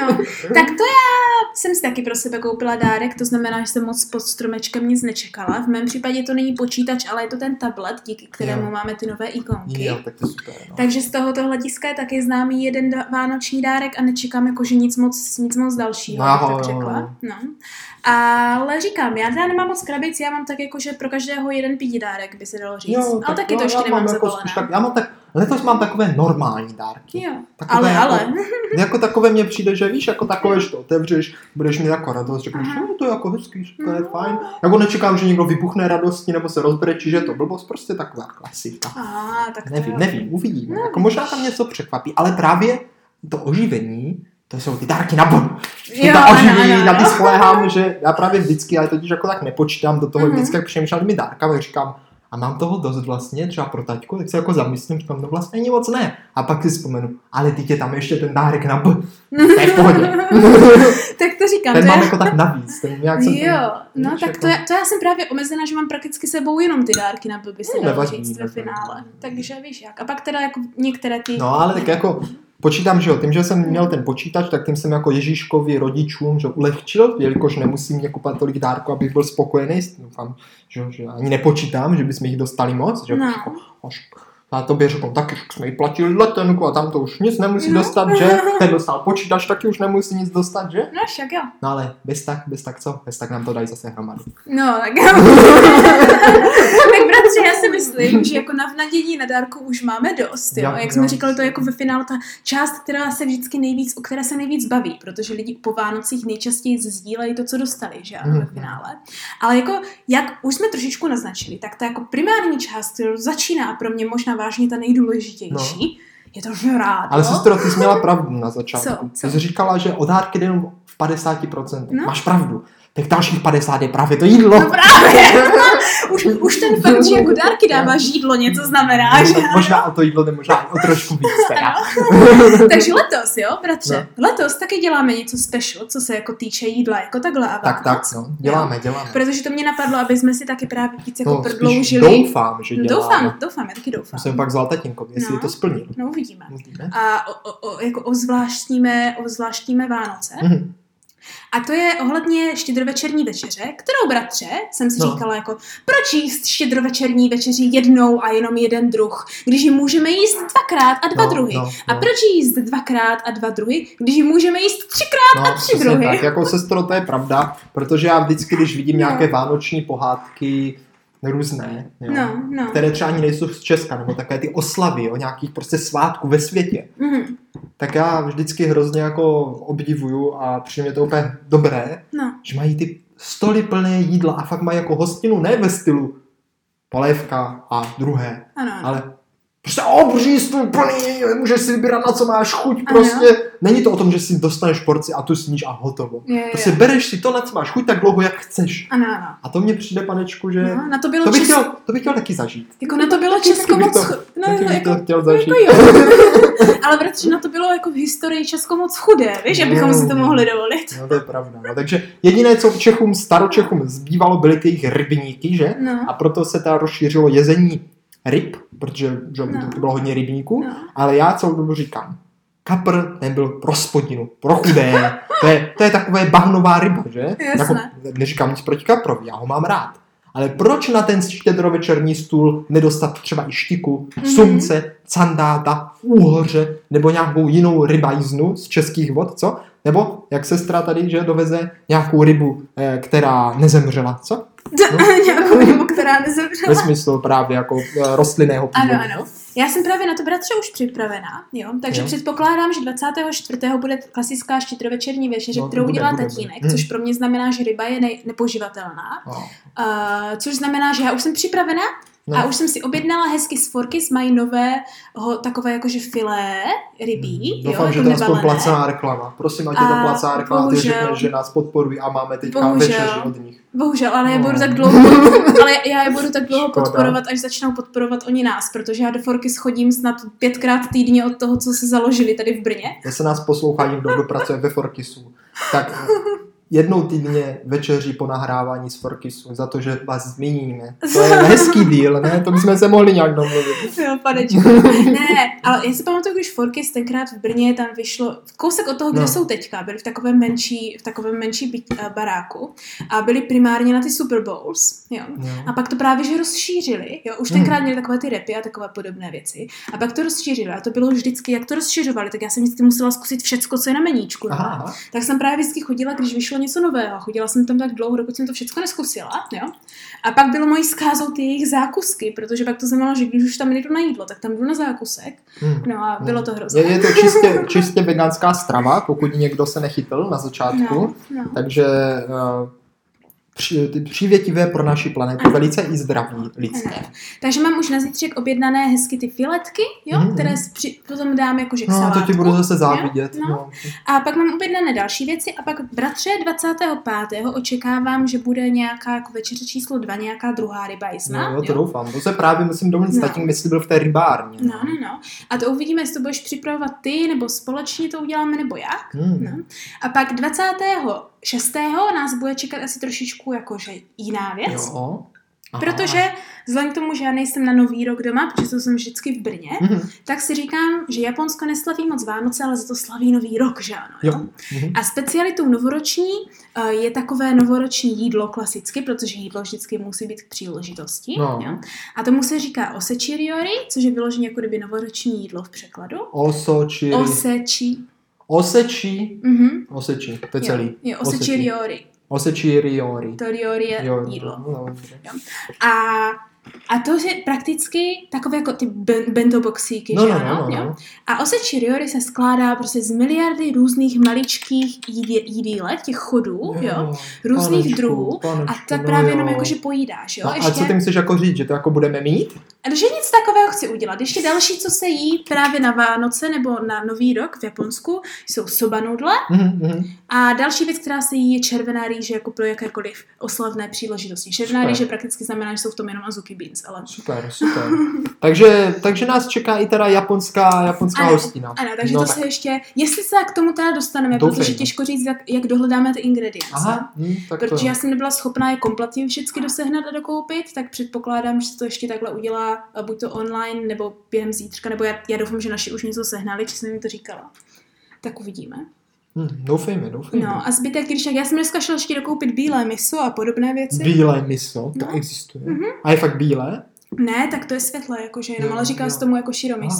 No, tak to já jsem si taky pro sebe koupila dárek, to znamená, že jsem moc pod stromečkem nic nečekala. V mém případě to není počítač, ale je to ten tablet, díky kterému Jo. máme ty nové ikonky. Jo, tak to super. No. Takže z tohoto hlediska je taky známý jeden vánoční dárek a nečekám jakože nic moc, nic moc dalšího, No, tak řekla. No. Ale říkám, já teda nemám moc krabic, já mám tak jakože pro každého jeden pidi dárek, by se dalo říct. ale taky to jo, ještě já nemám mám jako zabalené. spíš tak, já mám tak, letos mám takové normální dárky. Jo, Takové ale, jako, ale. Jako takové mně přijde, že víš, jako takové, že to otevřeš, budeš mít jako radost, řekneš, Aha. no, to je jako hezký, to je No. fajn. Jako nečekám, že někdo vybuchne radostí nebo se rozbrečí, že to blbost, prostě taková klasika. Aha, tak to Nevím, jo. nevím, uvidíme. No, jako možná tam něco překvapí, ale právě to oživení, to jsou ty dárky na bon. Jo, ta ano, oživí, ano, na ty ano. spolehám, že já právě vždycky, ale totiž jako tak nepočítám do toho, Mhm. vždycky jak přemýšlím těmi dárkami, říkám, a mám toho dost vlastně, třeba pro taťku, tak se jako zamyslím, říkám, no vlastně ani moc ne. A pak si vzpomenu, ale teď je tam ještě ten dárek na B. To je v pohodě. tak to říkám, ten to mám je... jako tak navíc. Ten nějak jsem Jo, no víš, tak jako- to, já, to já jsem právě omezená, že mám prakticky sebou jenom ty dárky na by se No, dalo říct ve finále. Takže víš jak. A pak teda jako některé ty... No ale tak jako počítám, že jo, tím, že jsem měl ten počítač, tak tím jsem jako Ježíškovi rodičům že ulehčil, jelikož nemusím mě kupovat tolik dárku, abych byl spokojený. Doufám, že, že ani nepočítám, že bychom jich dostali moc. Že No. jako, až, a tobě řekl, taky jsme jí platili letenku a tam to už nic nemusí No. dostat, že? Ten dostal počítač, taky už nemusí nic dostat, že? No však jo. No ale bez tak, bez tak co? Bez tak nám to dají zase hromady. No, tak jo. tak bratře, já si myslím, že jako na vnadění na dárku už máme dost, jo. Jo, Jak jsme říkali, to je jako ve finále ta část, která se vždycky nejvíc, o které se nejvíc baví, protože lidi po Vánocích nejčastěji sdílejí to, co dostali, že ano, ve Mhm. finále. Ale jako, jak už jsme trošičku naznačili, tak ta jako primární část, kterou začíná pro mě možná vážně ta nejdůležitější, je to žrát. Ale sestro, ty jsi měla pravdu na začátku. Co? Co? Ty jsi říkala, že o dárky jde jenom v 50%. No. Máš pravdu. Tak dalších 50 je právě to jídlo. No právě. už, už ten fakt, že jako dárky dáváš jídlo, něco znamená, že? možná o to jídlo jde možná i o trošku víc teda. Takže letos, jo, bratře, No. letos taky děláme něco special, co se jako týče jídla, jako takhle a Tak, tak, no. Děláme, děláme. Protože to mě napadlo, aby jsme si taky právě víc jako No, prodloužili. doufám, že děláme. doufám, doufám, já taky doufám. Musím pak zvolat tatínkovi, jestli No. to splnil. No uvidíme. Uvidíme. A o, o, jako ozvláštníme, ozvláštíme Vánoce. Mhm. A to je ohledně štědrovečerní večeře, kterou, bratře, jsem si No. říkala jako, proč jíst štědrovečerní večeři jednou a jenom jeden druh, když ji můžeme jíst dvakrát a dva No, druhy. no, A no. proč jíst dvakrát a dva druhy, když ji můžeme jíst třikrát No, a tři druhy? tak, jako sestro, to je pravda, protože já vždycky, když vidím No. nějaké vánoční pohádky různé, jo, No, no. které třeba ani nejsou z Česka, nebo také ty oslavy, o nějakých prostě svátků ve světě, Mhm. tak já vždycky hrozně jako obdivuju a přijde mě to úplně dobré, No, že mají ty stoly plné jídla a fakt mají jako hostinu ne ve stylu polévka a druhé, ano, ano. ale prostě obří stůl plný, můžeš si vybírat na co máš chuť, Ano. prostě není to o tom, že si dostaneš porci a tu sníš a hotovo. Je, je, Prostě je. bereš si to, na co máš chuť, tak dlouho, jak chceš. Ano, ano. A to mně přijde, panečku, že No, na to bylo to, bych čes... chtěl, to bych chtěl taky zažít. jako na to bylo Česko moc... to- No, taky no, bych jako, to chtěl no, zažít. jako jo. Ale bratře, na to bylo jako v historii Česko moc chudé, víš, abychom si to mohli dovolit. No to je pravda. No, takže jediné, co Čechům, staročechům zbývalo, byly ty jejich rybníky, že? No. A proto se teda rozšířilo jezení ryb, protože že, No. to bylo hodně rybníků. No. Ale já celou dobu říkám, kapr nebyl pro spodinu, pro chudé. To je, to je takové bahnová ryba, že? Jasné. Jako, neříkám nic proti kaprovi, já ho mám rád. Ale proč na ten štědrovečerní stůl nedostat třeba i štiku, Mhm. sumce, candáta, úhoře nebo nějakou jinou rybajznu z českých vod, co? Nebo jak sestra tady, že doveze nějakou rybu, eh, která nezemřela, co? Nějakou rybu, která Ve nezemřela. smyslu právě jako eh, rostlinného Ano, původu. ano. Já jsem právě na to bratře už připravená, jo. Takže Jo. předpokládám, že 24. bude klasická štědrovečerní večeře, No, to kterou udělá tatínek, bude. což pro mě znamená, že ryba je ne- nepoživatelná. No. Uh, což znamená, že já už jsem připravená No. A už jsem si objednala hezky z Forkys, mají nové, ho, takové jakože filé rybí, Mm, Doufám, jo, že jako to je aspoň placená reklama. Prosím, ať je to A placená reklama, ty bohužel- řekneš, že nás podporují a máme teďka Bohužel. večeři od nich. Bohužel, ale já No. budu tak dlouho, ale já je budu tak dlouho Škoda. podporovat, až začnou podporovat oni nás, protože já do Forkys chodím snad pětkrát týdně od toho, co se založili tady v Brně. Zase nás poslouchá někdo, kdo pracuje ve Forkisu. Tak jednou týdně večeří po nahrávání z Forkisu za to, že vás zmíníme. To je hezký díl, ne? To bychom se mohli nějak domluvit. Jo, panečku. ne, ale já si pamatuju, když Forkys tenkrát v Brně tam vyšlo kousek od toho, kde No. jsou teďka, byli v takovém menší, v takovém menší byt, uh, baráku a byli primárně na ty Super Bowls, jo. Jo. A pak to právě, že rozšířili, jo, už Hmm. tenkrát měli takové ty repy a takové podobné věci. A pak to rozšířili a to bylo vždycky, jak to rozšiřovali, tak já jsem vždycky musela zkusit všecko, co je na meníčku. Aha. Tak jsem právě vždycky chodila, když vyšlo něco nového. Chodila jsem tam tak dlouho, dokud jsem to všechno neskusila, jo. A pak bylo mojí zkázou ty jejich zákusky, protože pak to znamenalo, že když už tam nejdu na jídlo, tak tam jdu na zákusek. Hmm. No a bylo to hrozné. Je, je to čistě, čistě veganská strava, pokud někdo se nechytl na začátku. No, no. Takže uh, při, ty přívětivé pro naši planetu, velice i zdraví lidské. Takže mám už na zítřek objednané hezky ty filetky, jo, Mhm. které si při, potom dám jakože k No, to salátku. ti budu zase jo? závidět. No. No. A pak mám objednané další věci a pak bratře 25. očekávám, že bude nějaká jako večeře číslo 2, nějaká druhá ryba jisná. No, jo, to doufám. To se právě musím domluvit s No. tatím, jestli byl v té rybárně. No, no, no. A to uvidíme, jestli to budeš připravovat ty, nebo společně to uděláme, nebo jak. Hmm. No. A pak 26. nás bude čekat asi trošičku jakože jiná věc. Jo. Aha. Protože vzhledem k tomu, že já nejsem na nový rok doma, protože to jsem vždycky v Brně, Mhm. tak si říkám, že Japonsko neslaví moc Vánoce, ale za to slaví nový rok, že ano? Jo. Mhm. A specialitou novoroční eh, je takové novoroční jídlo klasicky, protože jídlo vždycky musí být k příležitosti. No. Jo? A tomu se říká osečiriori, což je vyloženě jako kdyby novoroční jídlo v překladu. Osočiri. Oseči. Osečí. Mhm. Oseči, to je Jo, celý. Jo, osečiriori. Osečiriori. To riori je Jo, jídlo. No, dobře. A, a to je prakticky takové jako ty ben- bento boxíky, No, že no, ano? no, no, jo? no. A oseči riori se skládá prostě z miliardy různých maličkých jídílek, těch chodů, jo? Různých panečku, druhů. panečku, A tak no právě jo. jenom jakože pojídáš, jo? No, a Ještě, co ty myslíš jako říct, že to jako budeme mít? Že nic takového chci udělat. Ještě další, co se jí právě na Vánoce nebo na Nový rok v Japonsku, jsou soba nudle. Mhm, mhm. A další věc, která se jí, je červená rýže jako pro jakékoliv oslavné příležitosti. Červená Super. rýže prakticky znamená, že jsou v tom jenom azuki beans, ale Super, super. takže, takže nás čeká i teda japonská, japonská Ano, hostina. Ano, takže no, to tak. se ještě, jestli se k tomu teda dostaneme, Doufejme. protože těžko říct, jak, jak dohledáme ty ingredience. Aha, hm, tak to Protože já jsem nebyla schopná je kompletně všechny dosehnat a dokoupit, tak předpokládám, že se to ještě takhle udělá a buď to online, nebo během zítřka, nebo já, já doufám, že naši už něco sehnali, či jsem jim to říkala. Tak uvidíme. Hm, doufejme, doufejme. No a zbytek, když tak já jsem dneska šla ještě dokoupit bílé miso a podobné věci. Bílé miso, to No. existuje. Mhm. A je fakt bílé? Ne, tak to je světlé, jakože jenom, Jo, ale říká jo. se tomu jako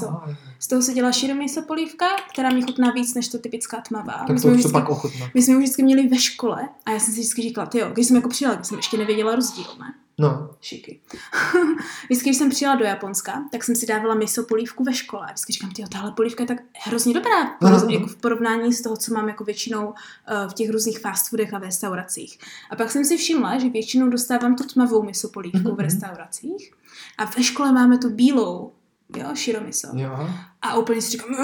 aha. Z toho se dělá širomiso polívka, která mě chutná víc než to typická tmavá. My Tak jsme to už chci vždycky- pak. My jsme už vždycky měli ve škole a já jsem si vždycky říkala, jo, když jsem jako přijela, když jsem ještě nevěděla rozdíl, ne? No, Šiky. vždycky, když jsem přijela do Japonska, tak jsem si dávala miso polívku ve škole. Vždycky říkám, ty tahle polívka je tak hrozně dobrá poroz, jako v porovnání s toho, co mám jako většinou uh, v těch různých fast foodech a v restauracích. A pak jsem si všimla, že většinou dostávám tu tmavou miso polívku Mhm, v restauracích a ve škole máme tu bílou, jo, širomiso. jo. A úplně si říkám,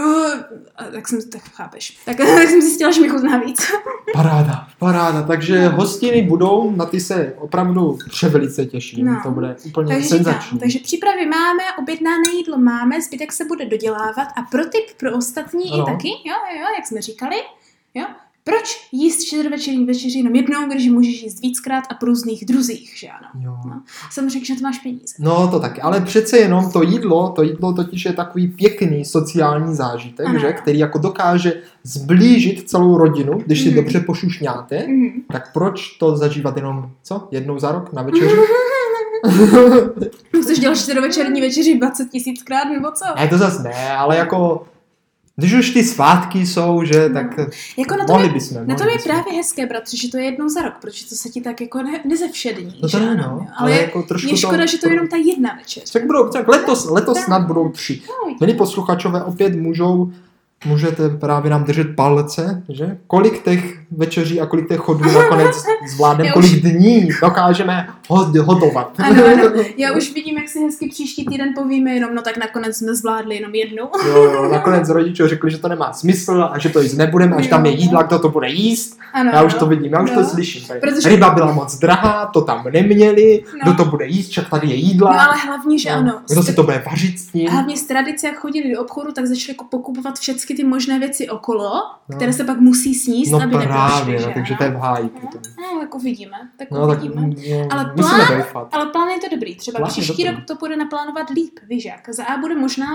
a tak jsem, tak chápeš. Tak, tak jsem zjistila, že mi chutná víc. Paráda, paráda. Takže No. hostiny budou, na ty se opravdu převelice těším. No. To bude úplně Takže senzační. říkám, takže přípravy máme, objednané jídlo máme, zbytek se bude dodělávat a pro tip pro ostatní Ano. i taky, jo, jo, jak jsme říkali, jo, proč jíst čtyřvečerní večeři jenom jednou, když můžeš jíst víckrát a po různých druzích, že ano. Jo. No. Jsem řekl, že to máš peníze. No to taky, ale přece jenom to jídlo, to jídlo totiž je takový pěkný sociální zážitek, Ano. že, který jako dokáže zblížit celou rodinu, když si Mhm. dobře pošušňáte, Mhm. tak proč to zažívat jenom, co, jednou za rok na večeři? Chceš dělat čtyřvečerní večeři 20 tisíckrát nebo co? ne, to zas ne, ale jako, když už ty svátky jsou, že, No. tak Jako na to mohli je, bychom. na tom je bychom. právě hezké, bratře, že to je jednou za rok, protože to se ti tak jako ne, nezevšední. No to ne, ano, no, ale ale jako trošku je škoda, že to je jenom ta jedna večeř. Tak budou, tak letos, letos Tak. snad budou tři. No, Milí posluchačové, opět můžou můžete právě nám držet palce, že? Kolik těch večeří a kolik těch chodů nakonec zvládneme, kolik už- dní dokážeme hod- hodovat. Ano, ano. Já už vidím, jak si hezky příští týden povíme jenom, no tak nakonec jsme zvládli jenom jednu. Jo, jo, nakonec rodiče řekli, že to nemá smysl a že to jíst nebudeme, až tam je jídla, kdo to bude jíst. Ano, Já už to vidím, já už No. to slyším. Tady. Protože- Ryba byla moc drahá, to tam neměli, No. kdo to bude jíst, však tady je jídla. No ale hlavně, že ano. Kdo si to bude vařit s tím? A hlavně z tradice, jak chodili do obchodu, tak začali jako pokupovat všechny ty možné věci okolo, No. které se pak musí sníst, No aby právě, neprošly, no, že takže ano? to je v háji potom. No, tak uvidíme. Tak No tak uvidíme. no, Ale plán-. Ale plán je to dobrý. Třeba Plán příští dobrý. rok to bude naplánovat líp, víš jak. Za A bude možná,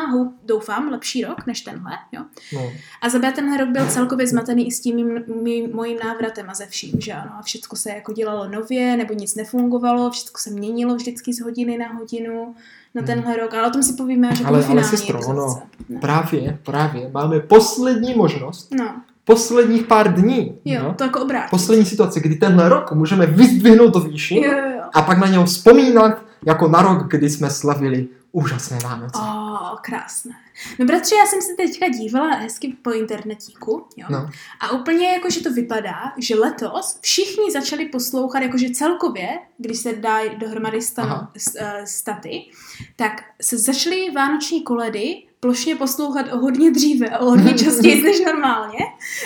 doufám, lepší rok než tenhle, jo. No. A za B tenhle rok byl celkově zmatený i s tím mým, mým, mojím návratem a ze vším, že ano. A všechno se jako dělalo nově, nebo nic nefungovalo, všechno se měnilo vždycky z hodiny na hodinu na Hmm. tenhle rok. Ale o tom si povíme až jako Ale- ale finální sestro. No. Právě, právě. Máme poslední možnost, no, posledních pár dní. jo, no. to jako obrát. Poslední situace, kdy tenhle rok můžeme vyzdvihnout do výši Jo, jo, a pak na něho vzpomínat jako na rok, kdy jsme slavili úžasné Vánoce. Oh, krásné. No bratře, já jsem se teďka dívala hezky po internetíku, jo. No. A úplně jako, že to vypadá, že letos všichni začali poslouchat, jakože celkově, když se dá dohromady stan, Aha. s- eh, staty, tak se začaly vánoční koledy plošně poslouchat o hodně dříve a o hodně častěji než normálně,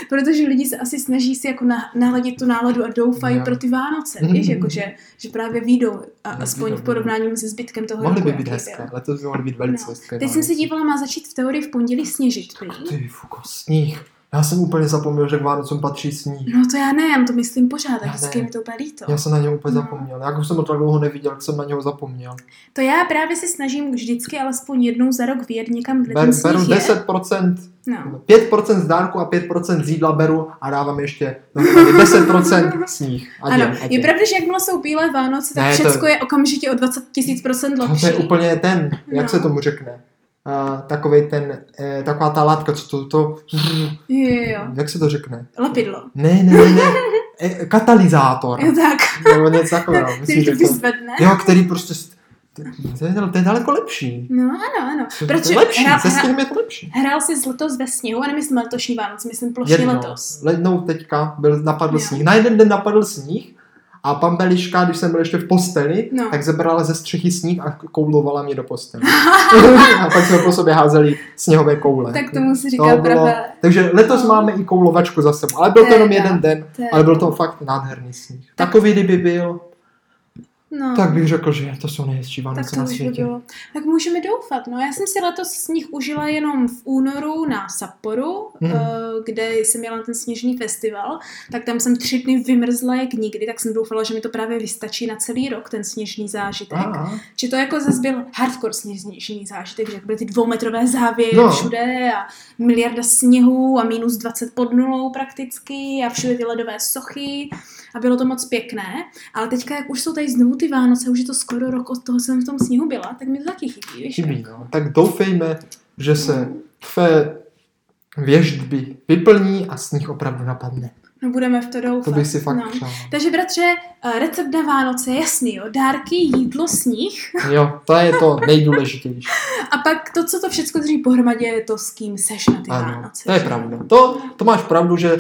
protože lidi se asi snaží si jako na, naladit tu náladu a doufají Jo. pro ty Vánoce, Mhm. víš, jakože že právě výjdou, a, aspoň v porovnání se zbytkem toho Mohly by být hezké, letos by mohly být velice No. hezké. Teď jsem se dívala, má začít v teorii v pondělí sněžit, prý. Ty fuko, sníh. Já jsem úplně zapomněl, že k Vánocům patří sníh. No to já ne, já to myslím pořád, Já tak vždycky je mi to úplně líto. Já jsem na něho úplně No. zapomněl. Jak už jsem ho tak dlouho neviděl, jak jsem na něho zapomněl. To já právě se snažím vždycky alespoň jednou za rok vyjet někam, kde ten Ber, sníh beru je. 10%, No. 5% z dárku a 5% z jídla beru a dávám ještě dohromady 10% sníh. A Ano, děl, a je pravda, že jakmile jsou bílé Vánoce, tak Ne, to- všecko je okamžitě o 20 tisíc procent To, lepší. to je úplně ten, jak No. se tomu řekne, uh, takovej ten, eh, taková ta látka, co to, to, Jo, jo, jak se to řekne? Lepidlo. Ne, ne, ne, ne, eh, katalyzátor, Jo, tak. nebo něco takového, myslím, Který že to vyzvedne. jo, který prostě, to je, to je daleko lepší. No, ano, ano. Protože je lepší, hra- se sněhem je to lepší. Hrál jsi letos ve sněhu, a nemyslím letošní Vánoce, myslím Jednou, letos. jednou teďka byl, napadl Jo. sníh. Na jeden den napadl sníh a pan Beliška, když jsem byl ještě v posteli, No. tak zebrala ze střechy sníh a koulovala mě do postele. a pak jsme po sobě házeli sněhové koule. Tak tomu To říká bylo, pravé. takže letos No. máme i koulovačku za sebou, ale byl to jenom jeden den, ale byl to fakt nádherný sníh. Tak- Takový, kdyby byl, No. tak bych řekl, že to jsou nejhezčí Vánoce na světě. bylo. Tak můžeme doufat. No, já jsem si letos sníh užila jenom v únoru na Sapporu, Mhm. eh, kde jsem měla ten sněžný festival, tak tam jsem tři dny vymrzla jak nikdy, tak jsem doufala, že mi to právě vystačí na celý rok, ten sněžný zážitek. A, Že to jako zase byl hardcore sněžný zážitek, že byly ty dvoumetrové závěry no. všude a miliarda sněhu a minus 20 pod nulou prakticky a všude ty ledové sochy a bylo to moc pěkné. Ale teďka, jak už jsou tady znovu ty Vánoce, už je to skoro rok od toho, co jsem v tom sněhu byla, tak mi to taky chybí, víš? chybí, no. Tak doufejme, že se tvé věždby vyplní a sníh opravdu napadne. No budeme v to doufat. To bych si fakt no. přál. Takže bratře, eh, recept na Vánoce, jasný jo, dárky, jídlo, sníh Jo, to je to nejdůležitější. a pak to, co to všechno drží pohromadě, je to, s kým seš na ty Ano, Vánoce. to je že? pravda. To, to máš pravdu, že,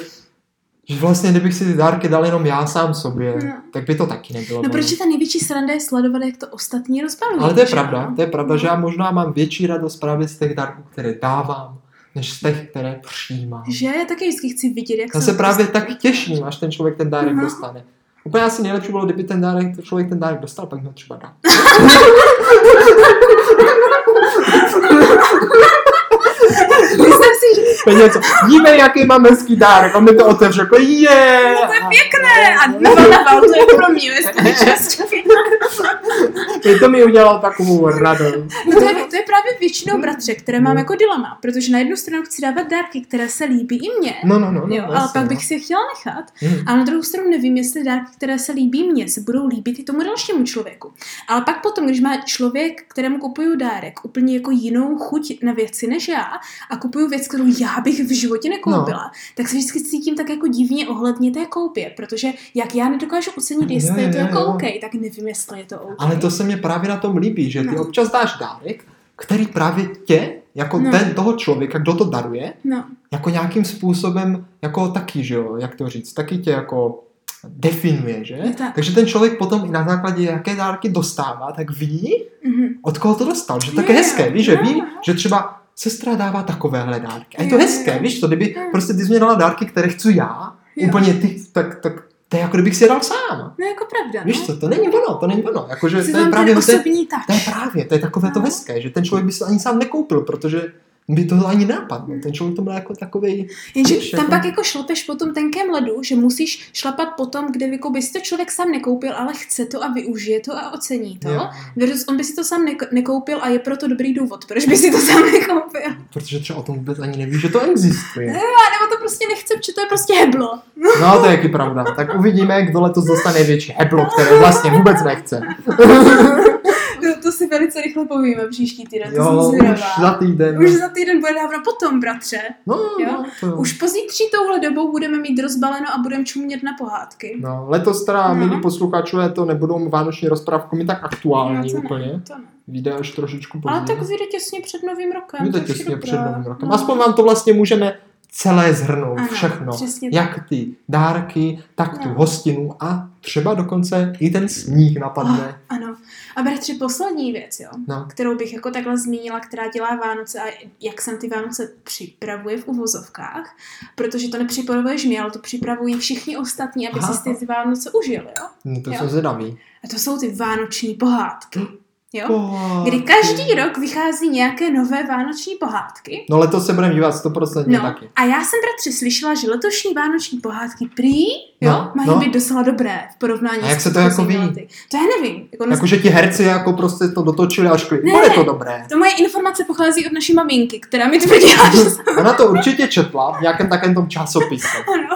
že vlastně kdybych si ty dárky dal jenom já sám sobě, No. tak by to taky nebylo. No protože ta největší sranda je sledovat, jak to ostatní rozbalují. Ale to je pravda, to je pravda, že já možná mám větší radost právě z těch dárků, které dávám, než z těch, které přijímám. Že já taky vždycky chci vidět, jak Já se právě tak těším, až ten člověk ten dárek Aha. dostane. Úplně asi nejlepší bylo, kdyby ten dárek, ten člověk ten dárek dostal, pak ho třeba dal. Myslím si, že To je něco, dívej, jaký mám hezký dárek, on mi to otevře, jako je. No to je pěkné a dva na val, to je pro mě, čas. To mi udělalo takovou radost. No to, je, to je právě většinou bratře, které mám No. jako dilema, protože na jednu stranu chci dávat dárky, které se líbí i mně, No, no, no. no jo, ale pak no. bych si je chtěla nechat. Hmm. A na druhou stranu nevím, jestli dárky, které se líbí mně, se budou líbit i tomu dalšímu člověku. Ale pak potom, když má člověk, kterému kupuju dárek, úplně jako jinou chuť na věci než já a kupuju věc, kterou já bych v životě nekoupila, no. tak se vždycky cítím tak jako divně ohledně té koupě, protože jak já nedokážu ocenit, jestli Jo, je to jo, jako jo. OK, tak nevím, jestli je to OK. Ale to se mě právě na tom líbí, že ty No. občas dáš dárek, který právě tě jako No. ten toho člověka, kdo to daruje, No, jako nějakým způsobem, jako taky, že jo, jak to říct, taky tě jako definuje, že? Je tak. Takže ten člověk potom i na základě, jaké dárky dostává, tak ví, mhm. od koho to dostal. Že to tak je hezké, víš, že ví, že třeba sestra dává takovéhle dárky. A je to Jo, hezké, jo. víš, to kdyby prostě ty jsi mě dala dárky, které chci já, Jo. úplně ty, tak, tak to je jako kdybych si je dal sám. No jako pravda, Víš no. co, to není ono, to není ono. Jakože Jsi to je právě ten to je, to je právě, to je takové to No. hezké, že ten člověk by se to ani sám nekoupil, protože by to ani nápadlo. Ten člověk to byl jako takový. Jenže Víš, tam jako- pak jako šlapeš po tom tenkém ledu, že musíš šlapat po tom, kde jako by si to člověk sám nekoupil, ale chce to a využije to a ocení to. Jo. Versus on by si to sám neko- nekoupil a je proto dobrý důvod, proč by si to sám nekoupil. Protože třeba o tom vůbec ani neví, že to existuje. A nebo to prostě nechce, protože to je prostě heblo. No, to je jaký pravda. Tak uvidíme, kdo letos dostane větší heblo, které vlastně vůbec nechce. To, to si velice rychle povíme příští týden, to Jo, jsem už za týden. Už za týden bude dávno potom, bratře. No, Jo? no, to. Už pozítří touhle dobou budeme mít rozbaleno a budeme čumět na pohádky. No, letos teda, No. milí posluchačové, to nebudou vánoční rozprávky mi tak aktuální No, to úplně. Ne, to ne. Vyjde až trošičku Ale později. tak vyjde těsně před novým rokem. Vyjde to těsně dobré. před novým rokem. No. Aspoň vám to vlastně můžeme celé zhrnout, Ano, všechno. tak. Jak ty dárky, tak tu No. hostinu a třeba dokonce i ten sníh napadne. Oh, ano. A bratři, poslední věc, jo, No. kterou bych jako takhle zmínila, která dělá Vánoce a jak jsem ty Vánoce připravuje v uvozovkách, protože to nepřipravuješ mě, ale to připravují všichni ostatní, aby Aha. si ty Vánoce užili, jo. No, to Jo. jsem zvědavý. A to jsou ty vánoční pohádky, jo. Pohádky. Kdy každý rok vychází nějaké nové vánoční pohádky. No letos se budeme dívat 100% No, taky. a já jsem bratři slyšela, že letošní vánoční pohádky prý, jo, No, mají no. být docela dobré v porovnání A jak s se to jako ví? lety. To já nevím. Jako na- Jakože ti herci jako prostě to dotočili a škli. Ne, Bude to dobré. To moje informace pochází od naší maminky, která mi tvrdila, že jsem... Ona to určitě četla v nějakém takovém tom časopise. Ano.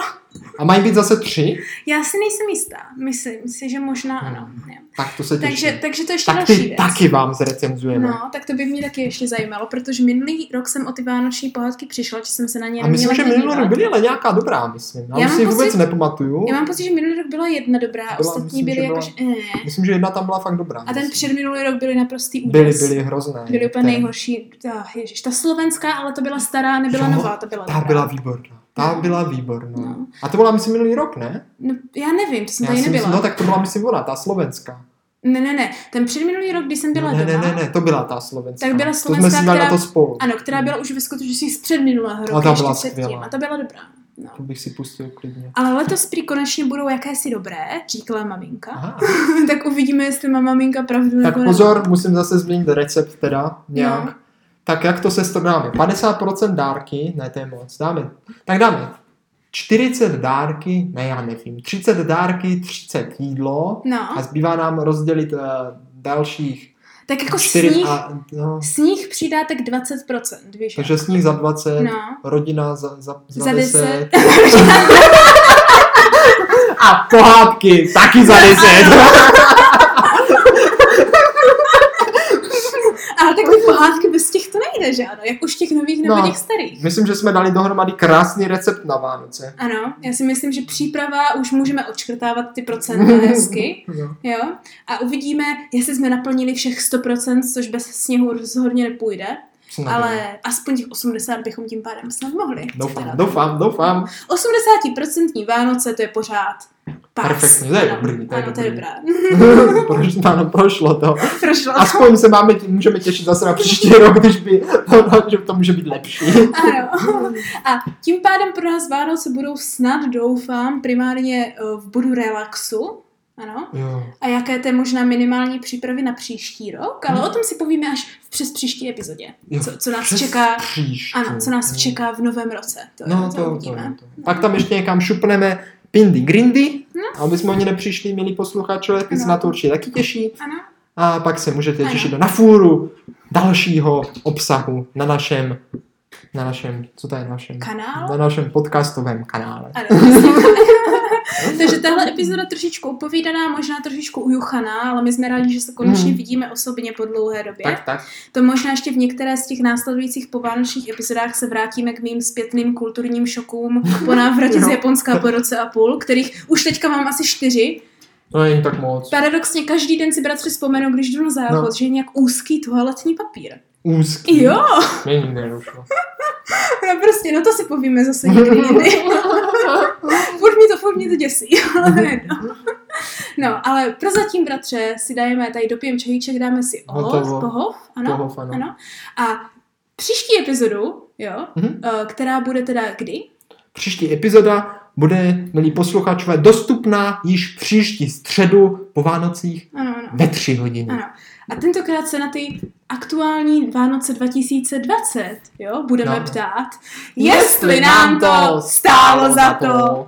A mají být zase tři? Já si nejsem jistá. Myslím si, že možná ano. Jo. Tak to se těším. Takže, takže to ještě tak další věc. taky vám zrecenzujeme. No, tak to by mě taky ještě zajímalo, protože minulý rok jsem o ty vánoční pohádky přišla, že jsem se na ně A myslím, že minulý rok byly ale nějaká dobrá, myslím. Já, Já si vůbec pocit- nepamatuju. Já mám pocit, že minulý rok byla jedna dobrá, Byla, ostatní myslím, byly jako... byla- Eh. Myslím, že jedna tam byla fakt dobrá. A ten myslím. předminulý rok byly naprostý údes. byly, byly hrozné. Byly úplně Ten- nejhorší. Ta, ježiš, ta slovenská, ale to byla stará, nebyla Jo, nová, to byla Ta dobrá. byla výborná. Ta No. byla výborná. No. A to byla, myslím, minulý rok, ne? No, já nevím, to jsem Já tady nebyla. myslím, no tak to byla, myslím, ona, ta slovenská. Ne, ne, ne. Ten předminulý rok, kdy jsem byla ne, ne, doma, ne, ne, to byla ta slovenská. Tak byla To slovenská, jsme si dali která- na to spolu. ano, která byla už ve skutečnosti z předminulého roku, A ta byla ještě předtím. A ta byla dobrá. No. To bych si pustil klidně. Ale letos prý konečně budou jakési dobré, říkala maminka. Tak uvidíme, jestli má maminka pravdu Tak nebo pozor, musím zase změnit recept teda nějak. No. Tak jak to se dáme? 50% dárky, ne to je moc, dáme. Tak dáme 40 dárky, ne já nevím, 30 dárky, 30 jídlo No, a zbývá nám rozdělit uh, dalších tak jako 4 sníh, a, no, sníh přidá tak 20%, víš? takže sníh za 20, No. rodina za, za, za, Za 10, 10. a pohádky taky za 10. Ale takové pohádky nejde, že ano? Jak už těch nových nebo No. těch starých. Myslím, že jsme dali dohromady krásný recept na Vánoce. Ano, já si myslím, že příprava už můžeme odškrtávat ty procenta hezky, No. jo? A uvidíme, jestli jsme naplnili všech 100%, což bez sněhu rozhodně nepůjde, Snad ale aspoň těch 80 bychom tím pádem snad mohli. Doufám, doufám, doufám. 80% Vánoce to je pořád pás. Perfektní, to je Ano, dobrý, to je ano, to je dobrý. dobrá. Proš, ano, prošlo to. Prošlo. Aspoň se máme, můžeme těšit zase na příští rok, když by, že to může být lepší. Ano. A tím pádem pro nás Vánoce budou snad, doufám, primárně eh, v bodu relaxu. Ano. Jo. A jaké to je možná minimální přípravy na příští rok, ale Hmm. o tom si povíme až v přes příští epizodě. Jo, Co, co nás přes čeká, Příští. ano, co nás čeká v novém roce. To, No, to, to, to, uvidíme. to. Pak tam ještě někam šupneme Pindy Grindy, No. aby jsme oni nepřišli, milí posluchačové, ty se Ano. na to určitě taky těší. Ano, A pak se můžete Ano. těšit na fůru dalšího obsahu na našem, na našem, co to je našem? kanál. Na našem podcastovém kanále. Ano, Takže tahle epizoda trošičku upovídaná, možná trošičku ujuchaná, ale my jsme rádi, že se konečně Hmm. vidíme osobně po dlouhé době. Tak, tak. To možná ještě v některé z těch následujících povánočních epizodách se vrátíme k mým zpětným kulturním šokům po návratě z Jo. Japonska po roce a půl, kterých už teďka mám asi čtyři. To není tak moc. Paradoxně každý den si bratři vzpomenu, když jdu na záchod, No. že je nějak úzký toaletní papír. Úzký. Jo, Mě nikdy nedošlo. no prostě, no to si povíme zase někdy jindy. furt mě to, furt mě to děsí. ale no. no, ale prozatím, bratře, si dajeme tady dopijem čajíček, dáme si ohov, Hotovo. pohov, ano, Pohov, ano. ano. A příští epizodu, jo, Mhm. eh, která bude teda kdy? Příští epizoda bude, milí posluchačové, dostupná již příští středu po Vánocích Ano, ano. ve tři hodiny. Ano. A tentokrát se na ty aktuální Vánoce 2020, jo, budeme No. ptát, jestli nám to stálo za to.